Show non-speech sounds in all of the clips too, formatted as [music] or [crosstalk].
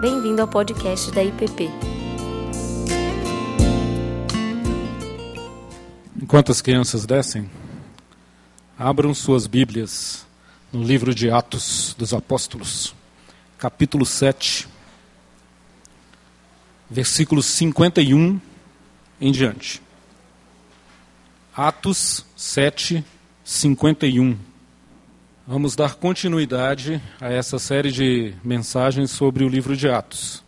Bem-vindo ao podcast da IPP. Enquanto as crianças descem, abram suas Bíblias no livro de Atos dos Apóstolos, capítulo 7, versículos 51 em diante. Atos 7, 51. Vamos dar continuidade a essa série de mensagens sobre o livro de Atos.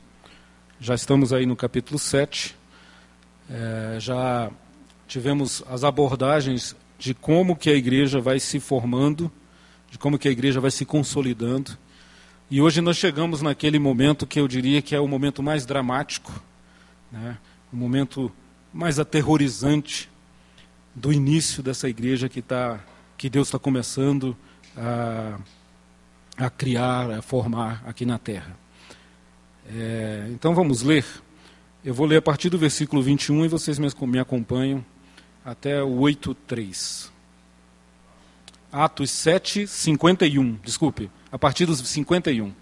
Já estamos aí no capítulo 7. É, já tivemos as abordagens de como que a igreja vai se formando, de como que a igreja vai se consolidando. E hoje nós chegamos naquele momento que eu diria que é o momento mais dramático, né? o momento mais aterrorizante do início dessa igreja que, tá, que Deus está começando a a, a criar, a formar aqui na terra. É, então vamos ler. Eu vou ler a partir do versículo 21 e vocês me acompanham até o 8.3. Atos 7, 51. Desculpe, a partir dos 51.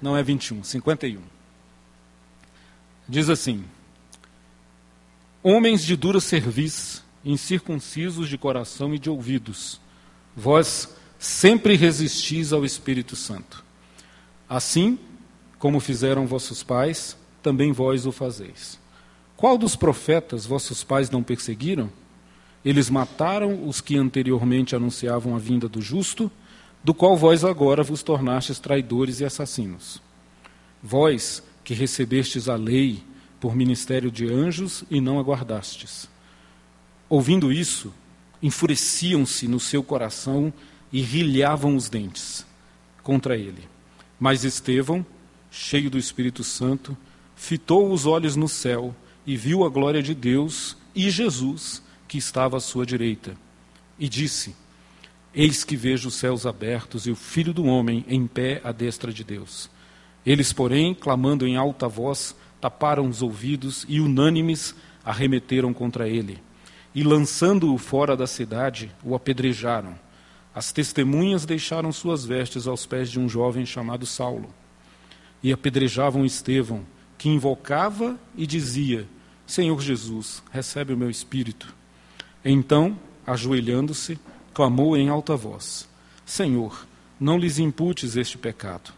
Não é 21, 51. Diz assim: Homens de dura cerviz, incircuncisos de coração e de ouvidos, vós sempre resistis ao Espírito Santo. Assim como fizeram vossos pais, também vós o fazeis. Qual dos profetas vossos pais não perseguiram? Eles mataram os que anteriormente anunciavam a vinda do justo, do qual vós agora vos tornastes traidores e assassinos. Vós que recebestes a lei por ministério de anjos e não aguardastes. Ouvindo isso, enfureciam-se no seu coração e rilhavam os dentes contra ele. Mas Estevão, cheio do Espírito Santo, fitou os olhos no céu e viu a glória de Deus e Jesus, que estava à sua direita. E disse: Eis que vejo os céus abertos e o Filho do Homem em pé à destra de Deus. Eles, porém, clamando em alta voz, taparam os ouvidos e, unânimes, arremeteram contra ele e, lançando-o fora da cidade, o apedrejaram. As testemunhas deixaram suas vestes aos pés de um jovem chamado Saulo. E apedrejavam Estevão, que invocava e dizia: Senhor Jesus, recebe o meu espírito. Então, ajoelhando-se, clamou em alta voz: Senhor, não lhes imputes este pecado.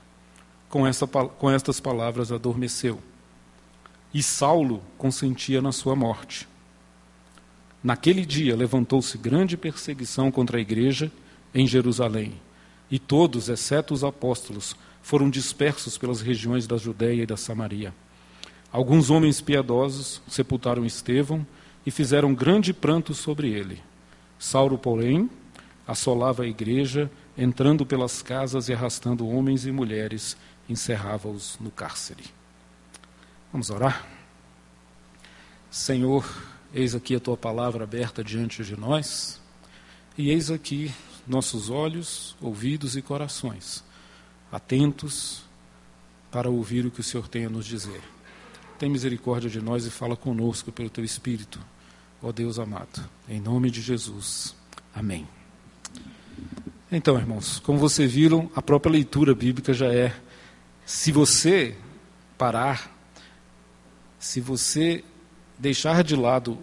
Com, esta, com estas palavras adormeceu. E Saulo consentia na sua morte. Naquele dia levantou-se grande perseguição contra a igreja em Jerusalém, e todos, exceto os apóstolos, foram dispersos pelas regiões da Judéia e da Samaria. Alguns homens piedosos sepultaram Estevão e fizeram grande pranto sobre ele. Saulo, porém, assolava a igreja, entrando pelas casas e arrastando homens e mulheres, encerrava-os no cárcere. Vamos orar? Senhor, Eis aqui a tua palavra aberta diante de nós, e eis aqui nossos olhos, ouvidos e corações, atentos para ouvir o que o Senhor tem a nos dizer. Tem misericórdia de nós e fala conosco pelo teu Espírito, ó Deus amado, em nome de Jesus. Amém. Então, irmãos, como vocês viram, a própria leitura bíblica já é. Se você parar, se você deixar de lado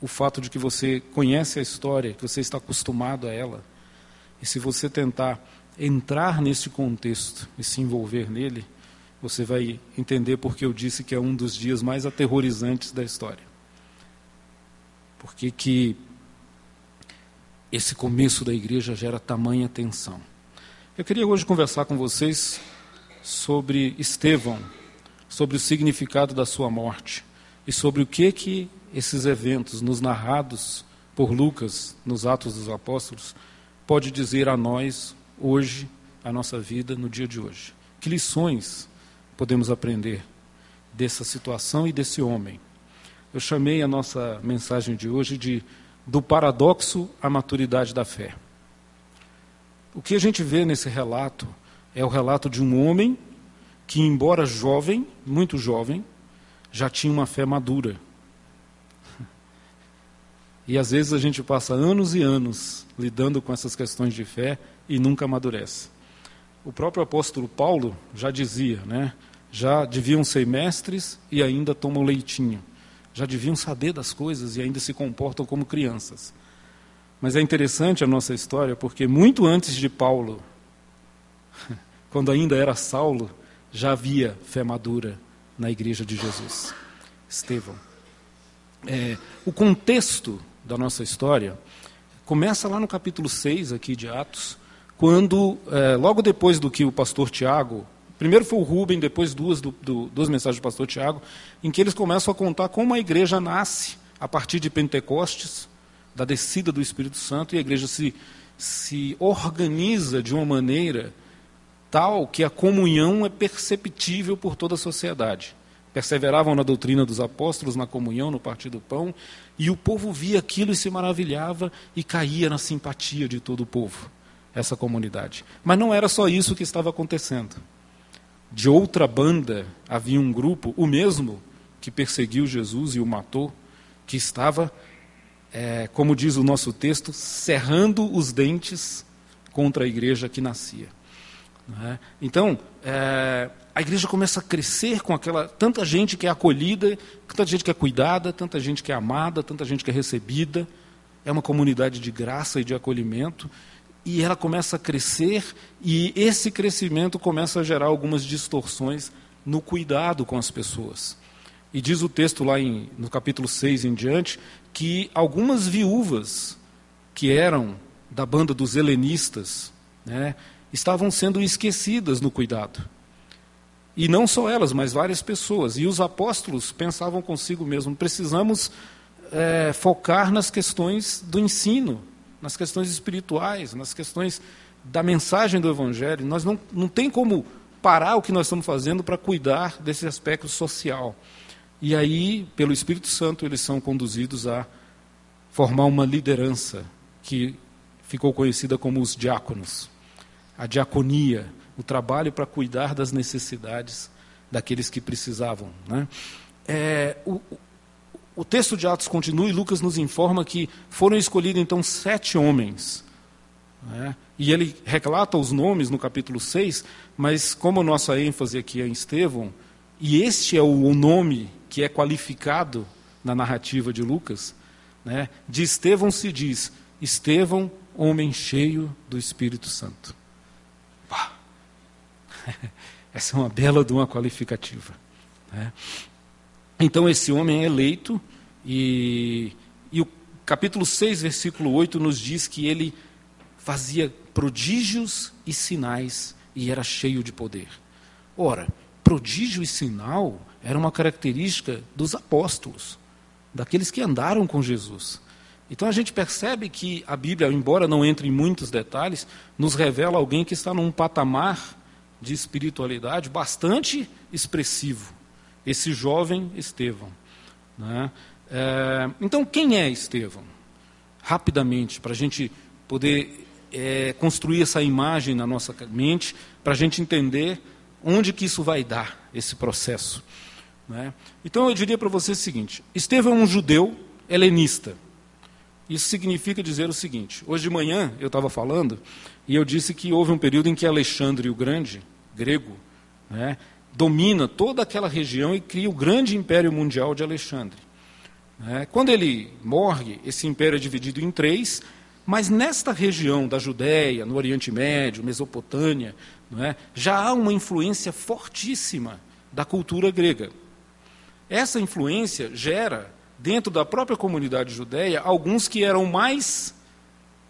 o fato de que você conhece a história, que você está acostumado a ela, e se você tentar entrar nesse contexto e se envolver nele, você vai entender porque eu disse que é um dos dias mais aterrorizantes da história. Porque que esse começo da igreja gera tamanha tensão. Eu queria hoje conversar com vocês sobre Estevão, sobre o significado da sua morte e sobre o que que esses eventos nos narrados por Lucas nos Atos dos Apóstolos pode dizer a nós hoje, a nossa vida no dia de hoje. Que lições podemos aprender dessa situação e desse homem? Eu chamei a nossa mensagem de hoje de do paradoxo à maturidade da fé. O que a gente vê nesse relato é o relato de um homem que, embora jovem, muito jovem, já tinha uma fé madura. E às vezes a gente passa anos e anos lidando com essas questões de fé e nunca amadurece. O próprio apóstolo Paulo já dizia, né? já deviam ser mestres e ainda tomam leitinho. Já deviam saber das coisas e ainda se comportam como crianças. Mas é interessante a nossa história porque muito antes de Paulo, [laughs] quando ainda era Saulo, já havia fé madura na igreja de Jesus. Estevão. É, o contexto da nossa história começa lá no capítulo 6 aqui de Atos, quando, é, logo depois do que o pastor Tiago, primeiro foi o Rubem, depois duas, do, do, duas mensagens do pastor Tiago, em que eles começam a contar como a igreja nasce a partir de Pentecostes, da descida do Espírito Santo, e a igreja se, se organiza de uma maneira tal que a comunhão é perceptível por toda a sociedade. Perseveravam na doutrina dos apóstolos, na comunhão, no partir do pão, e o povo via aquilo e se maravilhava e caía na simpatia de todo o povo, essa comunidade. Mas não era só isso que estava acontecendo. De outra banda havia um grupo, o mesmo que perseguiu Jesus e o matou, que estava é, como diz o nosso texto, cerrando os dentes contra a igreja que nascia. É? Então, é, a igreja começa a crescer com aquela tanta gente que é acolhida, tanta gente que é cuidada, tanta gente que é amada, tanta gente que é recebida. É uma comunidade de graça e de acolhimento. E ela começa a crescer, e esse crescimento começa a gerar algumas distorções no cuidado com as pessoas. E diz o texto lá em, no capítulo 6 em diante que algumas viúvas que eram da banda dos helenistas né, estavam sendo esquecidas no cuidado. E não só elas, mas várias pessoas. E os apóstolos pensavam consigo mesmo: precisamos é, focar nas questões do ensino, nas questões espirituais, nas questões da mensagem do Evangelho. Nós não, não tem como parar o que nós estamos fazendo para cuidar desse aspecto social. E aí, pelo Espírito Santo, eles são conduzidos a formar uma liderança que ficou conhecida como os diáconos. A diaconia, o trabalho para cuidar das necessidades daqueles que precisavam. Né? É, o, o texto de Atos continua e Lucas nos informa que foram escolhidos então sete homens. Né? E ele relata os nomes no capítulo 6, mas como a nossa ênfase aqui é em Estevão, e este é o nome que é qualificado na narrativa de Lucas, né, de Estevão se diz: Estevão, homem cheio do Espírito Santo. [laughs] Essa é uma bela de uma qualificativa. Né? Então, esse homem é eleito, e, e o capítulo 6, versículo 8, nos diz que ele fazia prodígios e sinais e era cheio de poder. Ora, prodígio e sinal era uma característica dos apóstolos, daqueles que andaram com Jesus. Então a gente percebe que a Bíblia, embora não entre em muitos detalhes, nos revela alguém que está num patamar de espiritualidade bastante expressivo. Esse jovem Estevão. Né? É, então, quem é Estevão? Rapidamente, para a gente poder é, construir essa imagem na nossa mente, para a gente entender onde que isso vai dar, esse processo. Né? Então eu diria para você o seguinte: Estevão é um judeu helenista. Isso significa dizer o seguinte: hoje de manhã eu estava falando e eu disse que houve um período em que Alexandre o Grande, grego, né, domina toda aquela região e cria o grande império mundial de Alexandre. Né? Quando ele morre, esse império é dividido em três, mas nesta região da Judéia, no Oriente Médio, Mesopotâmia, é, já há uma influência fortíssima da cultura grega. Essa influência gera, dentro da própria comunidade judeia, alguns que eram mais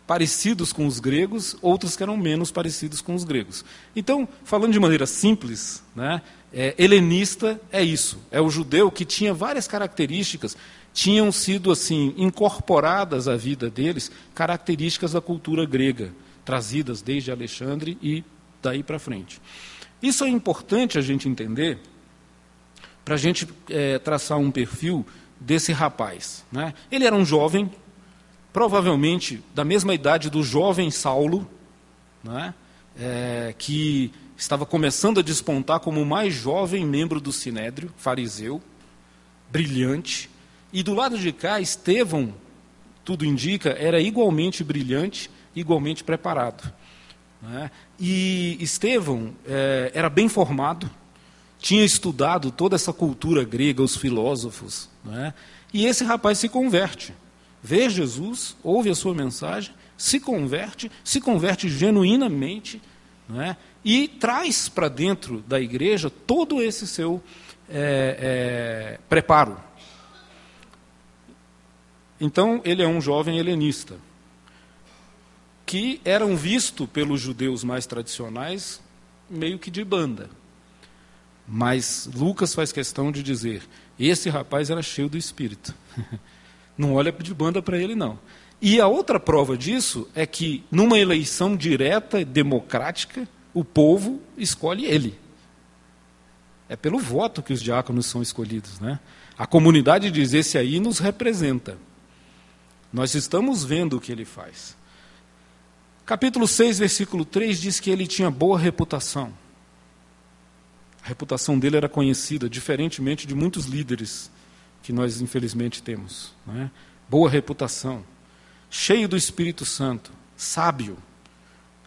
parecidos com os gregos, outros que eram menos parecidos com os gregos. Então, falando de maneira simples, né, é, helenista é isso, é o judeu que tinha várias características tinham sido assim incorporadas à vida deles características da cultura grega, trazidas desde Alexandre e daí para frente. Isso é importante a gente entender para a gente é, traçar um perfil desse rapaz. Né? Ele era um jovem, provavelmente da mesma idade do jovem Saulo, né? é, que estava começando a despontar como o mais jovem membro do Sinédrio, fariseu, brilhante, e do lado de cá, Estevão, tudo indica, era igualmente brilhante, igualmente preparado. Né? E Estevão é, era bem formado, tinha estudado toda essa cultura grega, os filósofos. É? E esse rapaz se converte. Vê Jesus, ouve a sua mensagem, se converte, se converte genuinamente é? e traz para dentro da igreja todo esse seu é, é, preparo. Então, ele é um jovem helenista, que eram visto pelos judeus mais tradicionais meio que de banda. Mas Lucas faz questão de dizer: esse rapaz era cheio do espírito. [laughs] Não olha de banda para ele, não. E a outra prova disso é que, numa eleição direta, democrática, o povo escolhe ele. É pelo voto que os diáconos são escolhidos. Né? A comunidade diz: esse aí nos representa. Nós estamos vendo o que ele faz. Capítulo 6, versículo 3 diz que ele tinha boa reputação. A reputação dele era conhecida, diferentemente de muitos líderes que nós infelizmente temos. É? Boa reputação, cheio do Espírito Santo, sábio.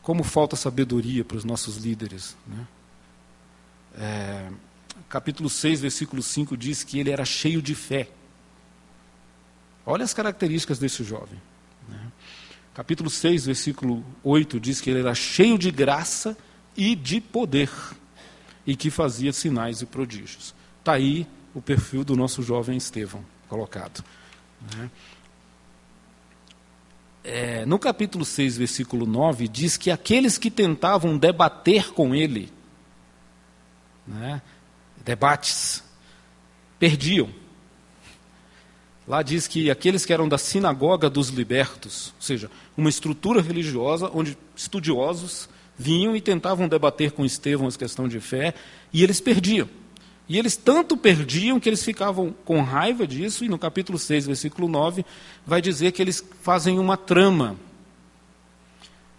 Como falta sabedoria para os nossos líderes. Né? É, capítulo 6, versículo 5 diz que ele era cheio de fé. Olha as características desse jovem. Né? Capítulo 6, versículo 8 diz que ele era cheio de graça e de poder e que fazia sinais e prodígios. Está aí o perfil do nosso jovem Estevão colocado. Né? É, no capítulo 6, versículo 9, diz que aqueles que tentavam debater com ele, né, debates, perdiam. Lá diz que aqueles que eram da sinagoga dos libertos, ou seja, uma estrutura religiosa onde estudiosos vinham e tentavam debater com Estevão as questões de fé, e eles perdiam. E eles tanto perdiam que eles ficavam com raiva disso, e no capítulo 6, versículo 9, vai dizer que eles fazem uma trama.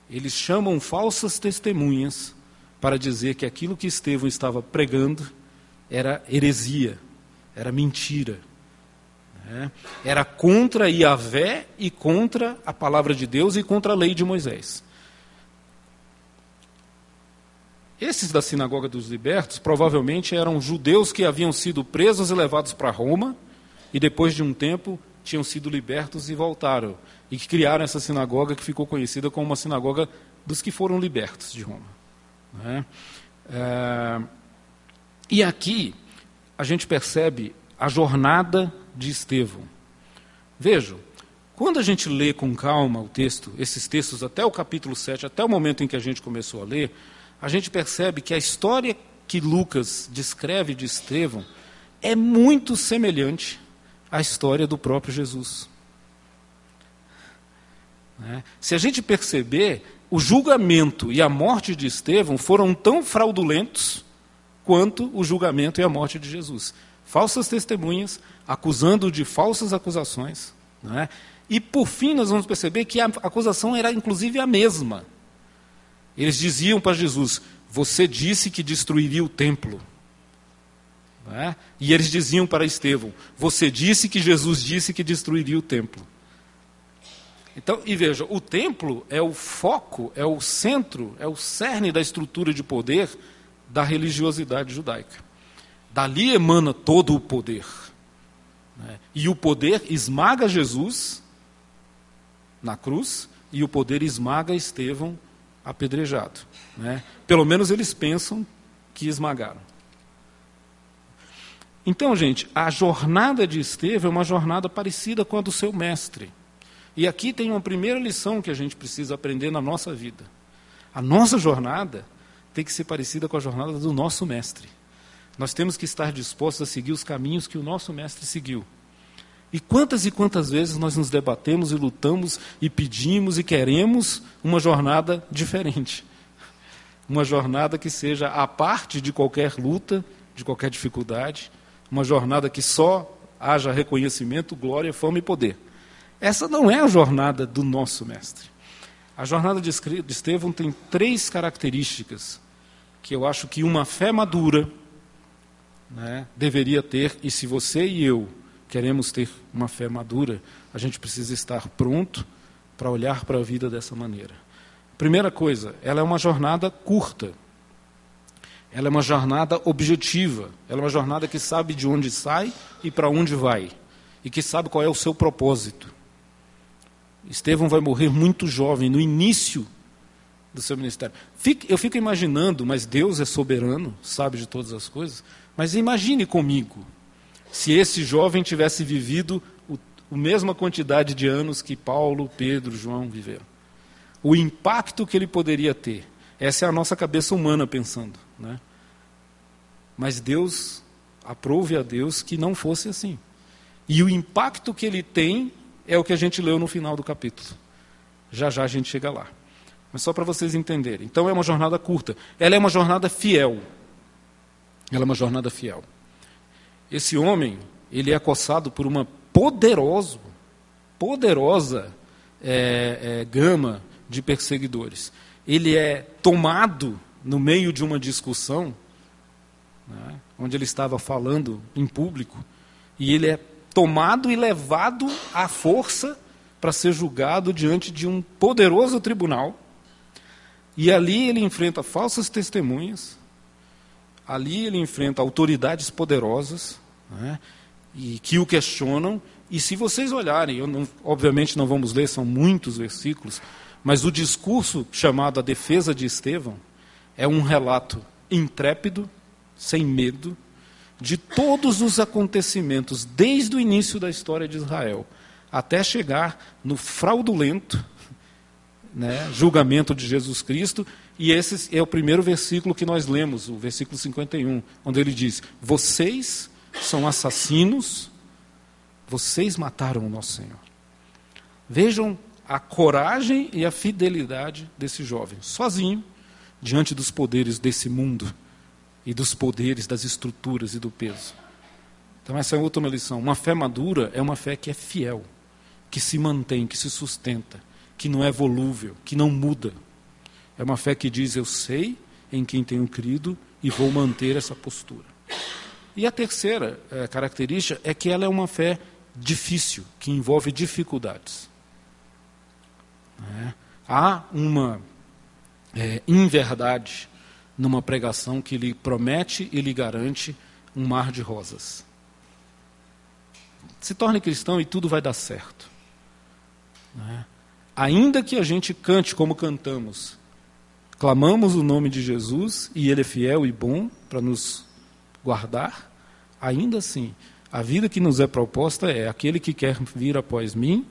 Eles chamam falsas testemunhas para dizer que aquilo que Estevão estava pregando era heresia, era mentira. Né? Era contra Yahvé e contra a palavra de Deus e contra a lei de Moisés. Esses da sinagoga dos libertos provavelmente eram judeus que haviam sido presos e levados para Roma e depois de um tempo tinham sido libertos e voltaram e que criaram essa sinagoga que ficou conhecida como uma sinagoga dos que foram libertos de Roma. Né? É, e aqui a gente percebe a jornada de Estevão. Vejam, quando a gente lê com calma o texto, esses textos até o capítulo 7, até o momento em que a gente começou a ler, a gente percebe que a história que Lucas descreve de Estevão é muito semelhante à história do próprio Jesus. Né? Se a gente perceber, o julgamento e a morte de Estevão foram tão fraudulentos quanto o julgamento e a morte de Jesus. Falsas testemunhas, acusando de falsas acusações. Né? E por fim, nós vamos perceber que a acusação era inclusive a mesma. Eles diziam para Jesus: Você disse que destruiria o templo. É? E eles diziam para Estevão: Você disse que Jesus disse que destruiria o templo. Então, e veja, o templo é o foco, é o centro, é o cerne da estrutura de poder da religiosidade judaica. Dali emana todo o poder. Né? E o poder esmaga Jesus na cruz, e o poder esmaga Estevão apedrejado. Né? Pelo menos eles pensam que esmagaram. Então, gente, a jornada de Estevão é uma jornada parecida com a do seu mestre. E aqui tem uma primeira lição que a gente precisa aprender na nossa vida. A nossa jornada tem que ser parecida com a jornada do nosso mestre. Nós temos que estar dispostos a seguir os caminhos que o nosso mestre seguiu. E quantas e quantas vezes nós nos debatemos e lutamos e pedimos e queremos uma jornada diferente. Uma jornada que seja a parte de qualquer luta, de qualquer dificuldade, uma jornada que só haja reconhecimento, glória, fama e poder. Essa não é a jornada do nosso mestre. A jornada de Estevão tem três características que eu acho que uma fé madura né, deveria ter, e se você e eu queremos ter uma fé madura, a gente precisa estar pronto para olhar para a vida dessa maneira. Primeira coisa, ela é uma jornada curta. Ela é uma jornada objetiva. Ela é uma jornada que sabe de onde sai e para onde vai. E que sabe qual é o seu propósito. Estevão vai morrer muito jovem, no início do seu ministério. Eu fico imaginando, mas Deus é soberano, sabe de todas as coisas. Mas imagine comigo, se esse jovem tivesse vivido o, a mesma quantidade de anos que Paulo, Pedro, João viveram. O impacto que ele poderia ter. Essa é a nossa cabeça humana pensando. Né? Mas Deus, aprove a Deus que não fosse assim. E o impacto que ele tem é o que a gente leu no final do capítulo. Já já a gente chega lá. Mas só para vocês entenderem. Então é uma jornada curta. Ela é uma jornada fiel. Ela é uma jornada fiel. Esse homem, ele é acossado por uma poderoso, poderosa é, é, gama de perseguidores. Ele é tomado no meio de uma discussão, né, onde ele estava falando em público, e ele é tomado e levado à força para ser julgado diante de um poderoso tribunal. E ali ele enfrenta falsas testemunhas, ali ele enfrenta autoridades poderosas né, e que o questionam. E se vocês olharem, não, obviamente não vamos ler, são muitos versículos, mas o discurso chamado A Defesa de Estevão é um relato intrépido, sem medo, de todos os acontecimentos, desde o início da história de Israel, até chegar no fraudulento né, julgamento de Jesus Cristo. E esse é o primeiro versículo que nós lemos, o versículo 51, onde ele diz: Vocês são assassinos, vocês mataram o nosso Senhor. Vejam a coragem e a fidelidade desse jovem, sozinho, diante dos poderes desse mundo e dos poderes das estruturas e do peso. Então, essa é outra lição. Uma fé madura é uma fé que é fiel, que se mantém, que se sustenta, que não é volúvel, que não muda. É uma fé que diz: Eu sei em quem tenho crido e vou manter essa postura. E a terceira é, característica é que ela é uma fé difícil, que envolve dificuldades. É. Há uma é, inverdade numa pregação que lhe promete e lhe garante um mar de rosas. Se torne cristão e tudo vai dar certo. É? Ainda que a gente cante como cantamos, clamamos o nome de Jesus e Ele é fiel e bom para nos guardar, ainda assim, a vida que nos é proposta é: aquele que quer vir após mim,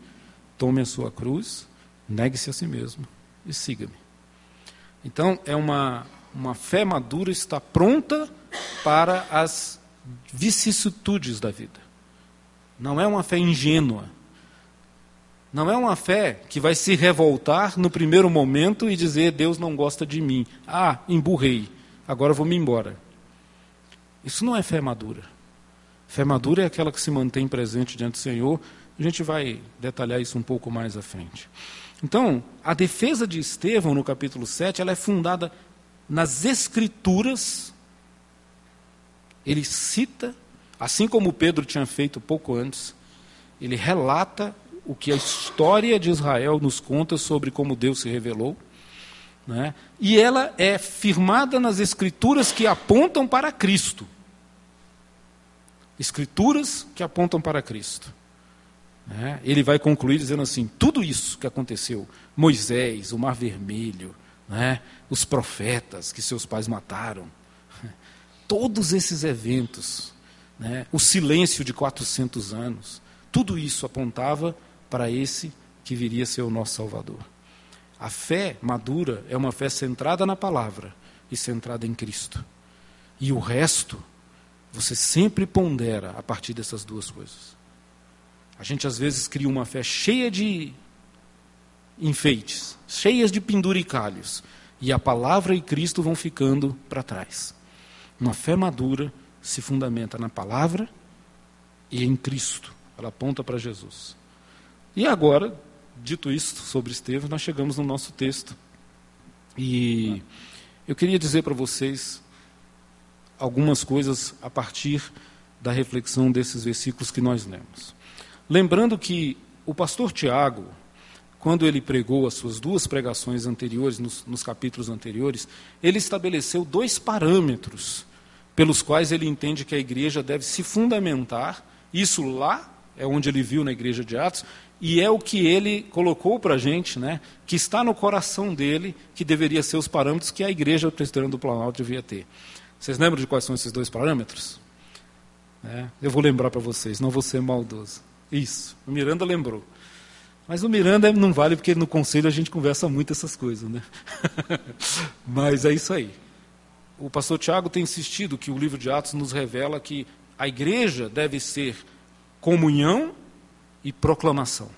tome a sua cruz, negue-se a si mesmo e siga-me. Então, é uma, uma fé madura está pronta para as vicissitudes da vida. Não é uma fé ingênua não é uma fé que vai se revoltar no primeiro momento e dizer Deus não gosta de mim. Ah, emburrei, agora vou me embora. Isso não é fé madura. Fé madura é aquela que se mantém presente diante do Senhor. A gente vai detalhar isso um pouco mais à frente. Então, a defesa de Estevão no capítulo 7, ela é fundada nas escrituras. Ele cita, assim como Pedro tinha feito pouco antes, ele relata o que a história de Israel nos conta sobre como Deus se revelou. Né? E ela é firmada nas escrituras que apontam para Cristo. Escrituras que apontam para Cristo. Né? Ele vai concluir dizendo assim: tudo isso que aconteceu, Moisés, o Mar Vermelho, né? os profetas que seus pais mataram, [laughs] todos esses eventos, né? o silêncio de 400 anos, tudo isso apontava para esse que viria a ser o nosso Salvador. A fé madura é uma fé centrada na palavra e centrada em Cristo. E o resto, você sempre pondera a partir dessas duas coisas. A gente às vezes cria uma fé cheia de enfeites, cheias de penduricalhos, e a palavra e Cristo vão ficando para trás. Uma fé madura se fundamenta na palavra e em Cristo. Ela aponta para Jesus. E agora, dito isso sobre Estevão, nós chegamos no nosso texto. E eu queria dizer para vocês algumas coisas a partir da reflexão desses versículos que nós lemos. Lembrando que o pastor Tiago, quando ele pregou as suas duas pregações anteriores, nos, nos capítulos anteriores, ele estabeleceu dois parâmetros pelos quais ele entende que a igreja deve se fundamentar. Isso lá é onde ele viu na igreja de Atos, e é o que ele colocou para a gente, né, que está no coração dele, que deveria ser os parâmetros que a igreja presbiteriana do Planalto devia ter. Vocês lembram de quais são esses dois parâmetros? É, eu vou lembrar para vocês, não vou ser maldoso. Isso, o Miranda lembrou. Mas o Miranda não vale porque no conselho a gente conversa muito essas coisas, né? [laughs] Mas é isso aí. O pastor Tiago tem insistido que o livro de Atos nos revela que a igreja deve ser comunhão e proclamação.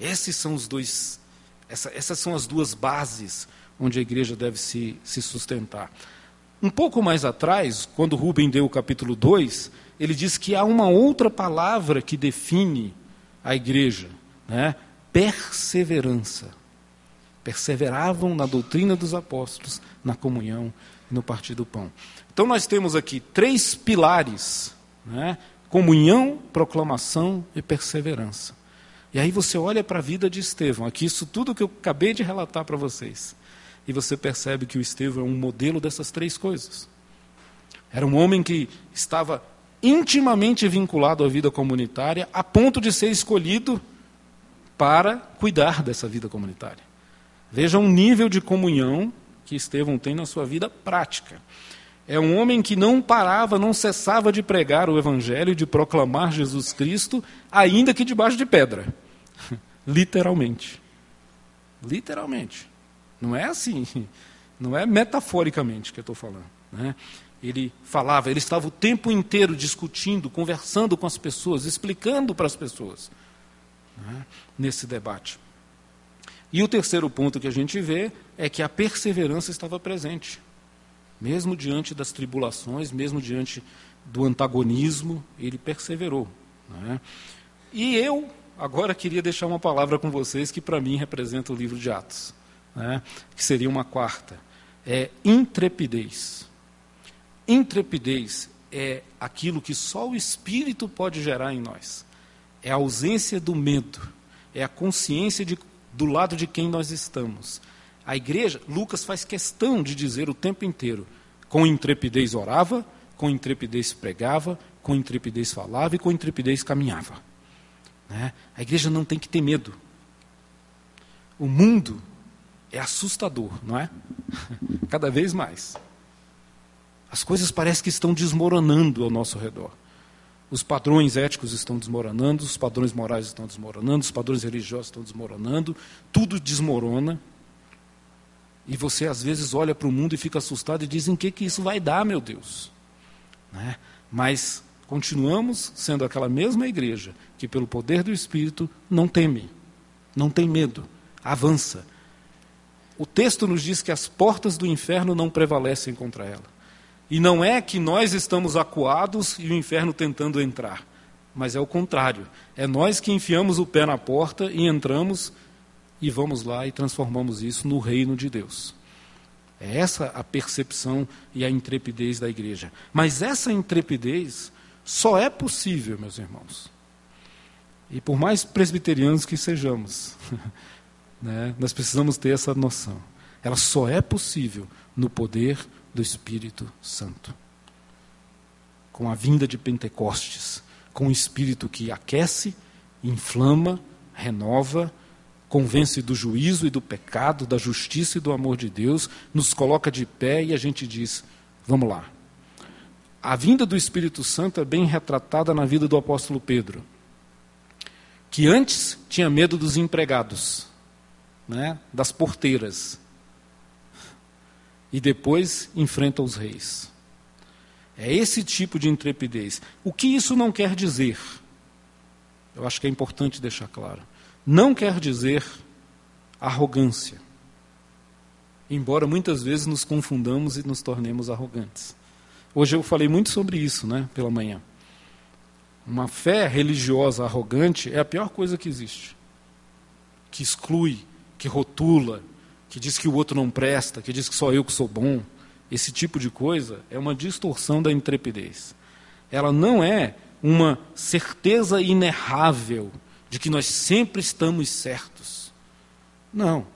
Esses são os dois, essa, essas são as duas bases onde a igreja deve se, se sustentar. Um pouco mais atrás, quando Rubem deu o capítulo 2, ele diz que há uma outra palavra que define a igreja, né? perseverança. Perseveravam na doutrina dos apóstolos, na comunhão e no partir do pão. Então nós temos aqui três pilares, né? Comunhão, proclamação e perseverança. E aí você olha para a vida de Estevão, aqui isso tudo que eu acabei de relatar para vocês. E você percebe que o Estevão é um modelo dessas três coisas. Era um homem que estava intimamente vinculado à vida comunitária, a ponto de ser escolhido para cuidar dessa vida comunitária. Veja um nível de comunhão que Estevão tem na sua vida prática. É um homem que não parava, não cessava de pregar o Evangelho, de proclamar Jesus Cristo, ainda que debaixo de pedra. [laughs] Literalmente. Literalmente. Não é assim, [laughs] não é metaforicamente que eu estou falando. Né? Ele falava, ele estava o tempo inteiro discutindo, conversando com as pessoas, explicando para as pessoas né? nesse debate. E o terceiro ponto que a gente vê é que a perseverança estava presente. Mesmo diante das tribulações, mesmo diante do antagonismo, ele perseverou. Né? E eu agora queria deixar uma palavra com vocês que para mim representa o livro de Atos né, que seria uma quarta, é intrepidez. Intrepidez é aquilo que só o Espírito pode gerar em nós. É a ausência do medo, é a consciência de, do lado de quem nós estamos. A igreja, Lucas faz questão de dizer o tempo inteiro: com intrepidez orava, com intrepidez pregava, com intrepidez falava e com intrepidez caminhava. Né? A igreja não tem que ter medo. O mundo é assustador, não é? [laughs] Cada vez mais. As coisas parecem que estão desmoronando ao nosso redor. Os padrões éticos estão desmoronando, os padrões morais estão desmoronando, os padrões religiosos estão desmoronando, tudo desmorona. E você às vezes olha para o mundo e fica assustado e diz: em que, que isso vai dar, meu Deus? Né? Mas continuamos sendo aquela mesma igreja que, pelo poder do Espírito, não teme, não tem medo, avança, o texto nos diz que as portas do inferno não prevalecem contra ela. E não é que nós estamos acuados e o inferno tentando entrar, mas é o contrário. É nós que enfiamos o pé na porta e entramos e vamos lá e transformamos isso no reino de Deus. É essa a percepção e a intrepidez da igreja. Mas essa intrepidez só é possível, meus irmãos. E por mais presbiterianos que sejamos, [laughs] Né? Nós precisamos ter essa noção. Ela só é possível no poder do Espírito Santo. Com a vinda de Pentecostes, com o Espírito que aquece, inflama, renova, convence do juízo e do pecado, da justiça e do amor de Deus, nos coloca de pé e a gente diz: vamos lá. A vinda do Espírito Santo é bem retratada na vida do apóstolo Pedro, que antes tinha medo dos empregados né, das porteiras. E depois enfrenta os reis. É esse tipo de intrepidez. O que isso não quer dizer? Eu acho que é importante deixar claro. Não quer dizer arrogância. Embora muitas vezes nos confundamos e nos tornemos arrogantes. Hoje eu falei muito sobre isso, né, pela manhã. Uma fé religiosa arrogante é a pior coisa que existe. Que exclui, que rotula, que diz que o outro não presta, que diz que só eu que sou bom. Esse tipo de coisa é uma distorção da intrepidez. Ela não é uma certeza inerrável de que nós sempre estamos certos. Não.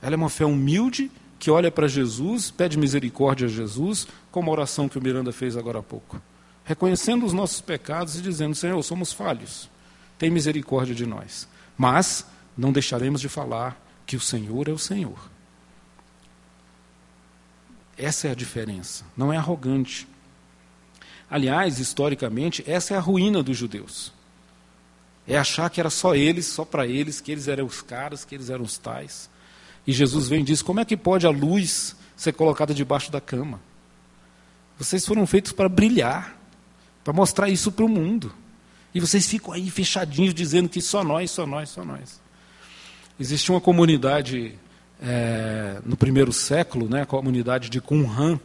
Ela é uma fé humilde que olha para Jesus, pede misericórdia a Jesus, como a oração que o Miranda fez agora há pouco. Reconhecendo os nossos pecados e dizendo: Senhor, somos falhos, tem misericórdia de nós. Mas não deixaremos de falar que o Senhor é o Senhor. Essa é a diferença. Não é arrogante. Aliás, historicamente, essa é a ruína dos judeus. É achar que era só eles, só para eles, que eles eram os caras, que eles eram os tais. E Jesus vem e diz: como é que pode a luz ser colocada debaixo da cama? Vocês foram feitos para brilhar, para mostrar isso para o mundo. E vocês ficam aí fechadinhos dizendo que só nós, só nós, só nós. Existia uma comunidade é, no primeiro século, né, a comunidade de Qumran,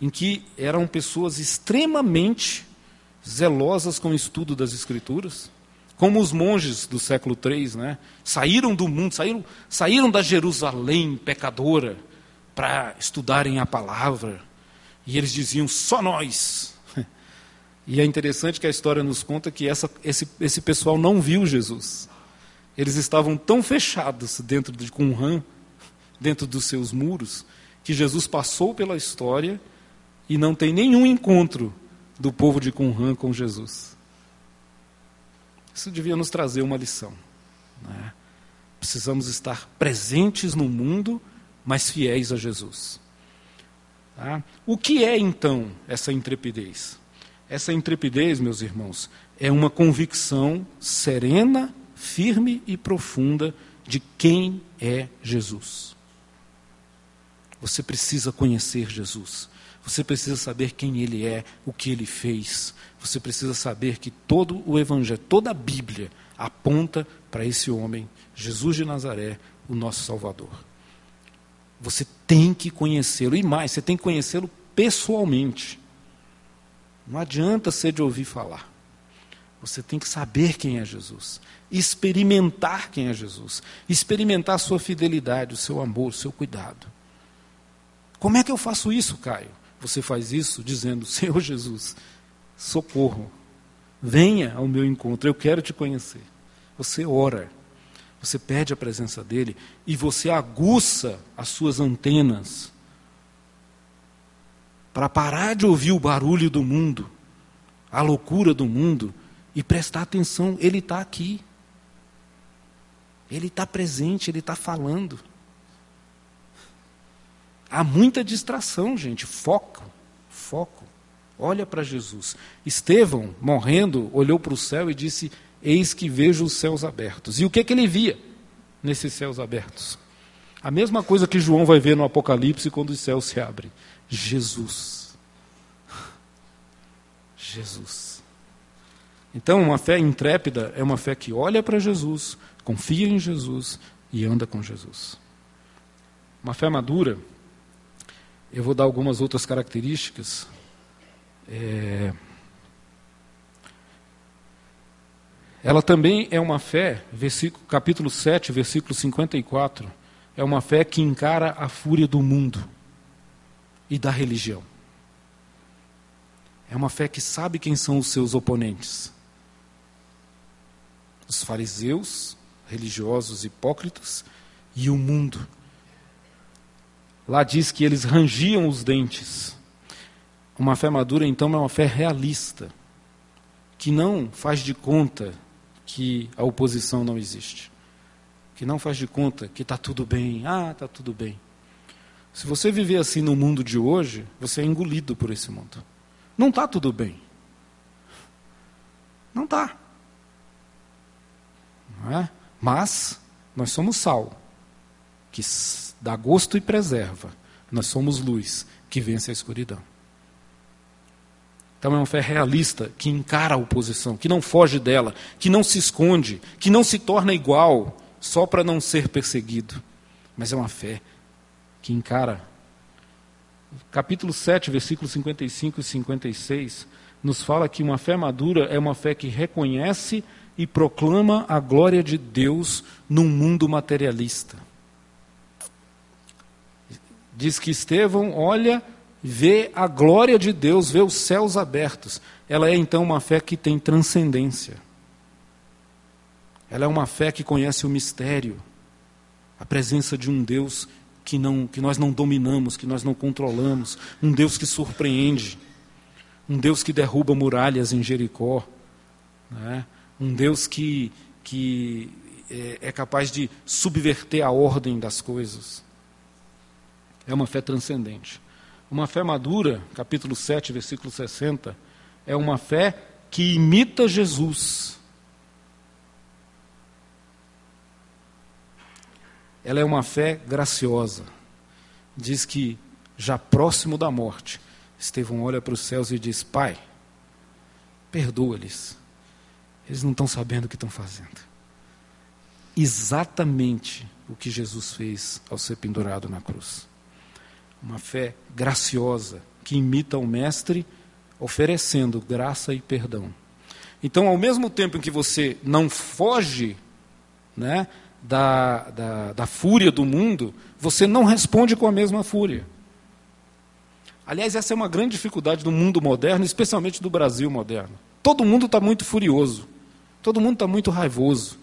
em que eram pessoas extremamente zelosas com o estudo das Escrituras, como os monges do século III, né, saíram do mundo, saíram, saíram da Jerusalém pecadora para estudarem a palavra, e eles diziam: só nós. [laughs] E é interessante que a história nos conta que essa, esse, esse pessoal não viu Jesus. Eles estavam tão fechados dentro de Qumran dentro dos seus muros, que Jesus passou pela história e não tem nenhum encontro do povo de Qumran com Jesus. Isso devia nos trazer uma lição. Né? Precisamos estar presentes no mundo, mas fiéis a Jesus. Tá? O que é então essa intrepidez? Essa intrepidez, meus irmãos, é uma convicção serena, firme e profunda de quem é Jesus. Você precisa conhecer Jesus. Você precisa saber quem ele é, o que ele fez. Você precisa saber que todo o Evangelho, toda a Bíblia aponta para esse homem, Jesus de Nazaré, o nosso Salvador. Você tem que conhecê-lo, e mais, você tem que conhecê-lo pessoalmente. Não adianta ser de ouvir falar. Você tem que saber quem é Jesus, experimentar quem é Jesus, experimentar a sua fidelidade, o seu amor, o seu cuidado. Como é que eu faço isso, Caio? Você faz isso dizendo: [laughs] Senhor Jesus, socorro, venha ao meu encontro, eu quero te conhecer. Você ora, você pede a presença dele e você aguça as suas antenas para parar de ouvir o barulho do mundo, a loucura do mundo e prestar atenção. Ele está aqui, ele está presente, ele está falando. Há muita distração, gente. Foco, foco. Olha para Jesus. Estevão, morrendo, olhou para o céu e disse: Eis que vejo os céus abertos. E o que, é que ele via nesses céus abertos? A mesma coisa que João vai ver no Apocalipse quando os céus se abrem: Jesus. Jesus. Então, uma fé intrépida é uma fé que olha para Jesus, confia em Jesus e anda com Jesus. Uma fé madura eu vou dar algumas outras características. É... Ela também é uma fé, versículo, capítulo 7, versículo 54, é uma fé que encara a fúria do mundo e da religião. É uma fé que sabe quem são os seus oponentes. Os fariseus, religiosos hipócritas e o mundo Lá diz que eles rangiam os dentes. Uma fé madura, então, é uma fé realista, que não faz de conta que a oposição não existe, que não faz de conta que está tudo bem, ah, está tudo bem. Se você viver assim no mundo de hoje, você é engolido por esse mundo. Não está tudo bem. Não está. É? Mas nós somos sal, que dá gosto e preserva. Nós somos luz que vence a escuridão. Então é uma fé realista que encara a oposição, que não foge dela, que não se esconde, que não se torna igual só para não ser perseguido. Mas é uma fé que encara. Capítulo 7, versículos 55 e 56, nos fala que uma fé madura é uma fé que reconhece e proclama a glória de Deus num mundo materialista. Diz que Estevão olha, vê a glória de Deus, vê os céus abertos. Ela é então uma fé que tem transcendência. Ela é uma fé que conhece o mistério, a presença de um Deus que, não, que nós não dominamos, que nós não controlamos, um Deus que surpreende, um Deus que derruba muralhas em Jericó, né? um Deus que, que é, é capaz de subverter a ordem das coisas. É uma fé transcendente. Uma fé madura, capítulo 7, versículo 60, é uma fé que imita Jesus. Ela é uma fé graciosa. Diz que, já próximo da morte, Estevão olha para os céus e diz: Pai, perdoa-lhes. Eles não estão sabendo o que estão fazendo. Exatamente o que Jesus fez ao ser pendurado na cruz. Uma fé graciosa que imita o Mestre, oferecendo graça e perdão. Então, ao mesmo tempo em que você não foge né, da, da, da fúria do mundo, você não responde com a mesma fúria. Aliás, essa é uma grande dificuldade do mundo moderno, especialmente do Brasil moderno. Todo mundo está muito furioso, todo mundo está muito raivoso.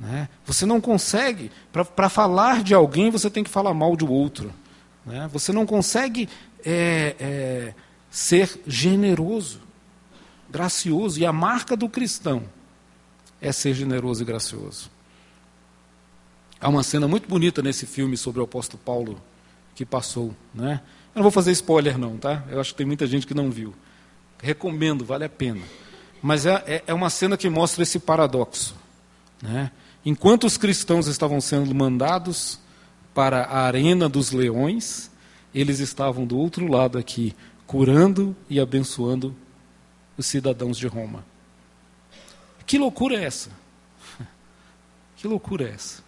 Né? Você não consegue, para falar de alguém, você tem que falar mal do outro. Né? Você não consegue é, é, ser generoso, gracioso. E a marca do cristão é ser generoso e gracioso. Há uma cena muito bonita nesse filme sobre o apóstolo Paulo que passou. Né? Eu não vou fazer spoiler, não, tá? Eu acho que tem muita gente que não viu. Recomendo, vale a pena. Mas é, é, é uma cena que mostra esse paradoxo. Né? Enquanto os cristãos estavam sendo mandados para a arena dos leões, eles estavam do outro lado aqui, curando e abençoando os cidadãos de Roma. Que loucura é essa? [laughs] Que loucura é essa?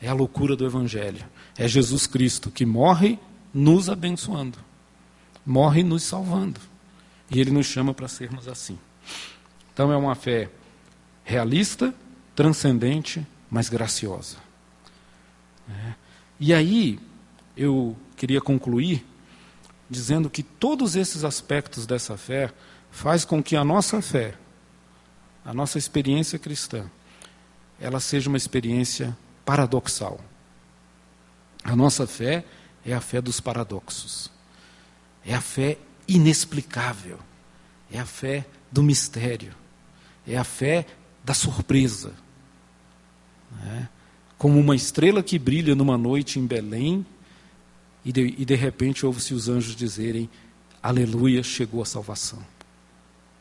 É a loucura do Evangelho. É Jesus Cristo que morre nos abençoando, morre nos salvando. E Ele nos chama para sermos assim. Então é uma fé realista, transcendente, mas graciosa. É. E aí, eu queria concluir dizendo que todos esses aspectos dessa fé faz com que a nossa fé, a nossa experiência cristã, ela seja uma experiência paradoxal. A nossa fé é a fé dos paradoxos. É a fé inexplicável. É a fé do mistério. É a fé da surpresa. É? Como uma estrela que brilha numa noite em Belém e de, e de repente ouve-se os anjos dizerem: Aleluia, chegou a salvação.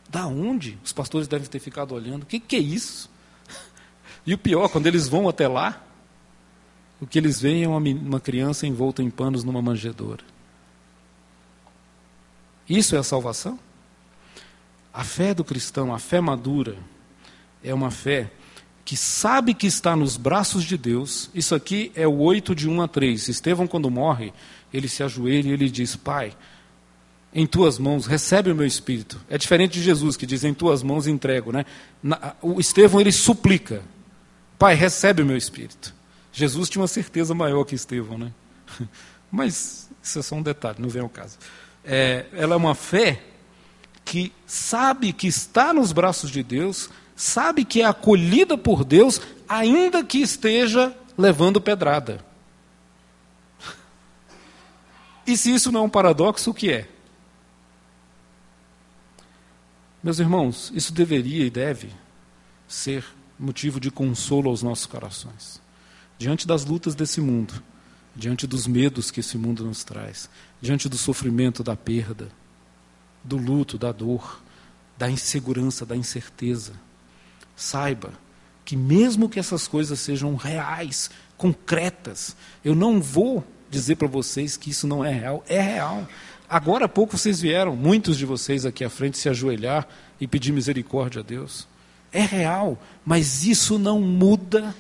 Da onde? Os pastores devem ter ficado olhando. O que, que é isso? [laughs] E o pior, quando eles vão até lá, o que eles veem é uma, uma criança envolta em panos numa manjedoura. Isso é a salvação? A fé do cristão, a fé madura, é uma fé que sabe que está nos braços de Deus. Isso aqui é o 8 de 1 a 3. Estevão, quando morre, ele se ajoelha e ele diz: Pai, em tuas mãos recebe o meu espírito. É diferente de Jesus que diz: Em tuas mãos entrego. Né? o Estevão ele suplica: Pai, recebe o meu espírito. Jesus tinha uma certeza maior que Estevão, né? [laughs] Mas isso é só um detalhe, não vem ao caso. É, ela é uma fé que sabe que está nos braços de Deus, sabe que é acolhida por Deus, ainda que esteja levando pedrada. E se isso não é um paradoxo, o que é? Meus irmãos, isso deveria e deve ser motivo de consolo aos nossos corações diante das lutas desse mundo, diante dos medos que esse mundo nos traz, diante do sofrimento, da perda, do luto, da dor, da insegurança, da incerteza. Saiba que, mesmo que essas coisas sejam reais, concretas, eu não vou dizer para vocês que isso não é real, é real. Agora há pouco vocês vieram, muitos de vocês aqui à frente, se ajoelhar e pedir misericórdia a Deus. É real, mas isso não muda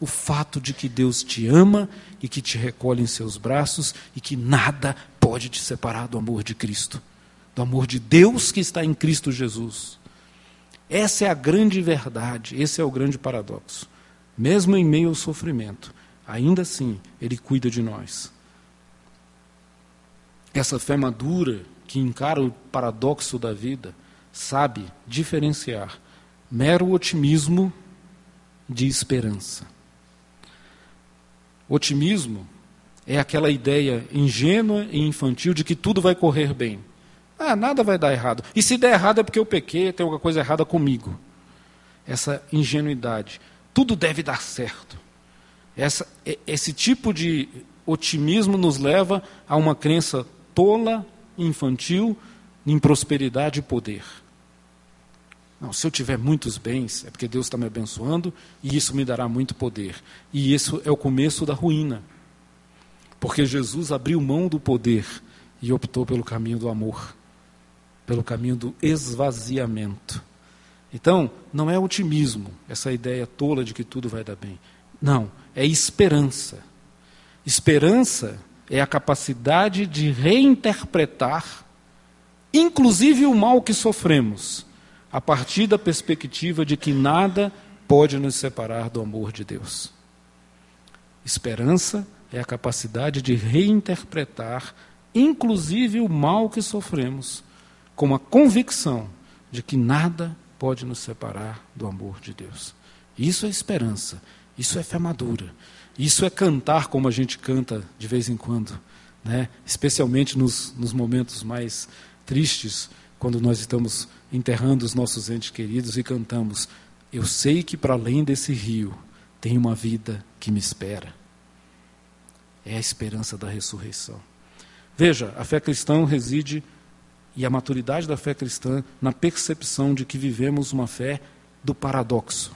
o fato de que Deus te ama e que te recolhe em seus braços e que nada pode te separar do amor de Cristo, do amor de Deus que está em Cristo Jesus. Essa é a grande verdade, esse é o grande paradoxo. Mesmo em meio ao sofrimento, ainda assim, Ele cuida de nós. Essa fé madura que encara o paradoxo da vida sabe diferenciar mero otimismo de esperança. Otimismo é aquela ideia ingênua e infantil de que tudo vai correr bem. Ah, nada vai dar errado. E se der errado é porque eu pequei, tem alguma coisa errada comigo. Essa ingenuidade. Tudo deve dar certo. Essa, esse tipo de otimismo nos leva a uma crença tola, infantil, em prosperidade e poder. Não, se eu tiver muitos bens, é porque Deus está me abençoando e isso me dará muito poder. E isso é o começo da ruína. Porque Jesus abriu mão do poder e optou pelo caminho do amor, pelo caminho do esvaziamento. Então, não é otimismo, essa ideia tola de que tudo vai dar bem. Não, é esperança. Esperança é a capacidade de reinterpretar, inclusive o mal que sofremos, a partir da perspectiva de que nada pode nos separar do amor de Deus. Esperança é a capacidade de reinterpretar, inclusive o mal que sofremos, com a convicção de que nada pode nos separar do amor de Deus. Isso é esperança, isso é fé madura, isso é cantar como a gente canta de vez em quando, né? especialmente nos, nos momentos mais tristes, quando nós estamos enterrando os nossos entes queridos e cantamos: Eu sei que para além desse rio tem uma vida que me espera é a esperança da ressurreição. Veja, a fé cristã reside e a maturidade da fé cristã na percepção de que vivemos uma fé do paradoxo.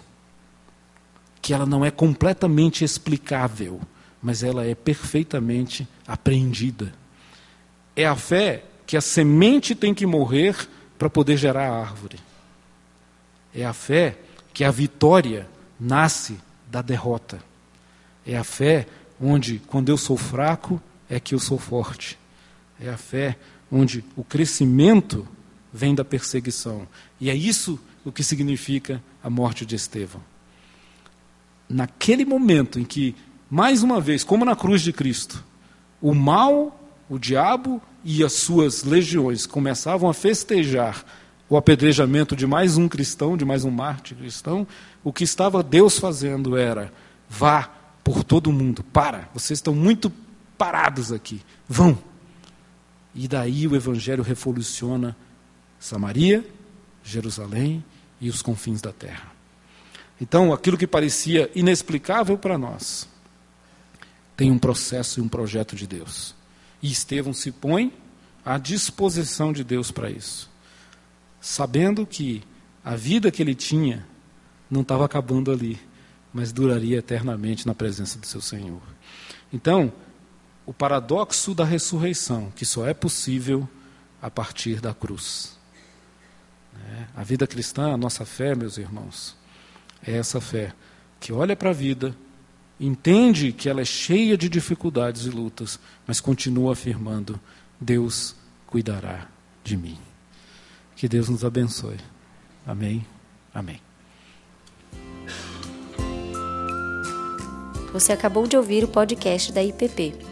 Que ela não é completamente explicável, mas ela é perfeitamente apreendida. É a fé que a semente tem que morrer para poder gerar a árvore. É a fé que a vitória nasce da derrota. É a fé onde, quando eu sou fraco, é que eu sou forte. É a fé onde o crescimento vem da perseguição. E é isso o que significa a morte de Estevão. Naquele momento em que, mais uma vez, como na cruz de Cristo, o mal, o diabo e as suas legiões começavam a festejar o apedrejamento de mais um cristão, de mais um mártir cristão, o que estava Deus fazendo era: vá por todo mundo. Para, vocês estão muito parados aqui. Vão. E daí o evangelho revoluciona Samaria, Jerusalém e os confins da terra. Então, aquilo que parecia inexplicável para nós tem um processo e um projeto de Deus. E Estevão se põe à disposição de Deus para isso, sabendo que a vida que ele tinha não estava acabando ali, mas duraria eternamente na presença do seu Senhor. Então, o paradoxo da ressurreição, que só é possível a partir da cruz. É, a vida cristã, a nossa fé, meus irmãos, é essa fé que olha para a vida, entende que ela é cheia de dificuldades e lutas, mas continua afirmando: Deus cuidará de mim. Que Deus nos abençoe. Amém. Amém. Você acabou de ouvir o podcast da IPP.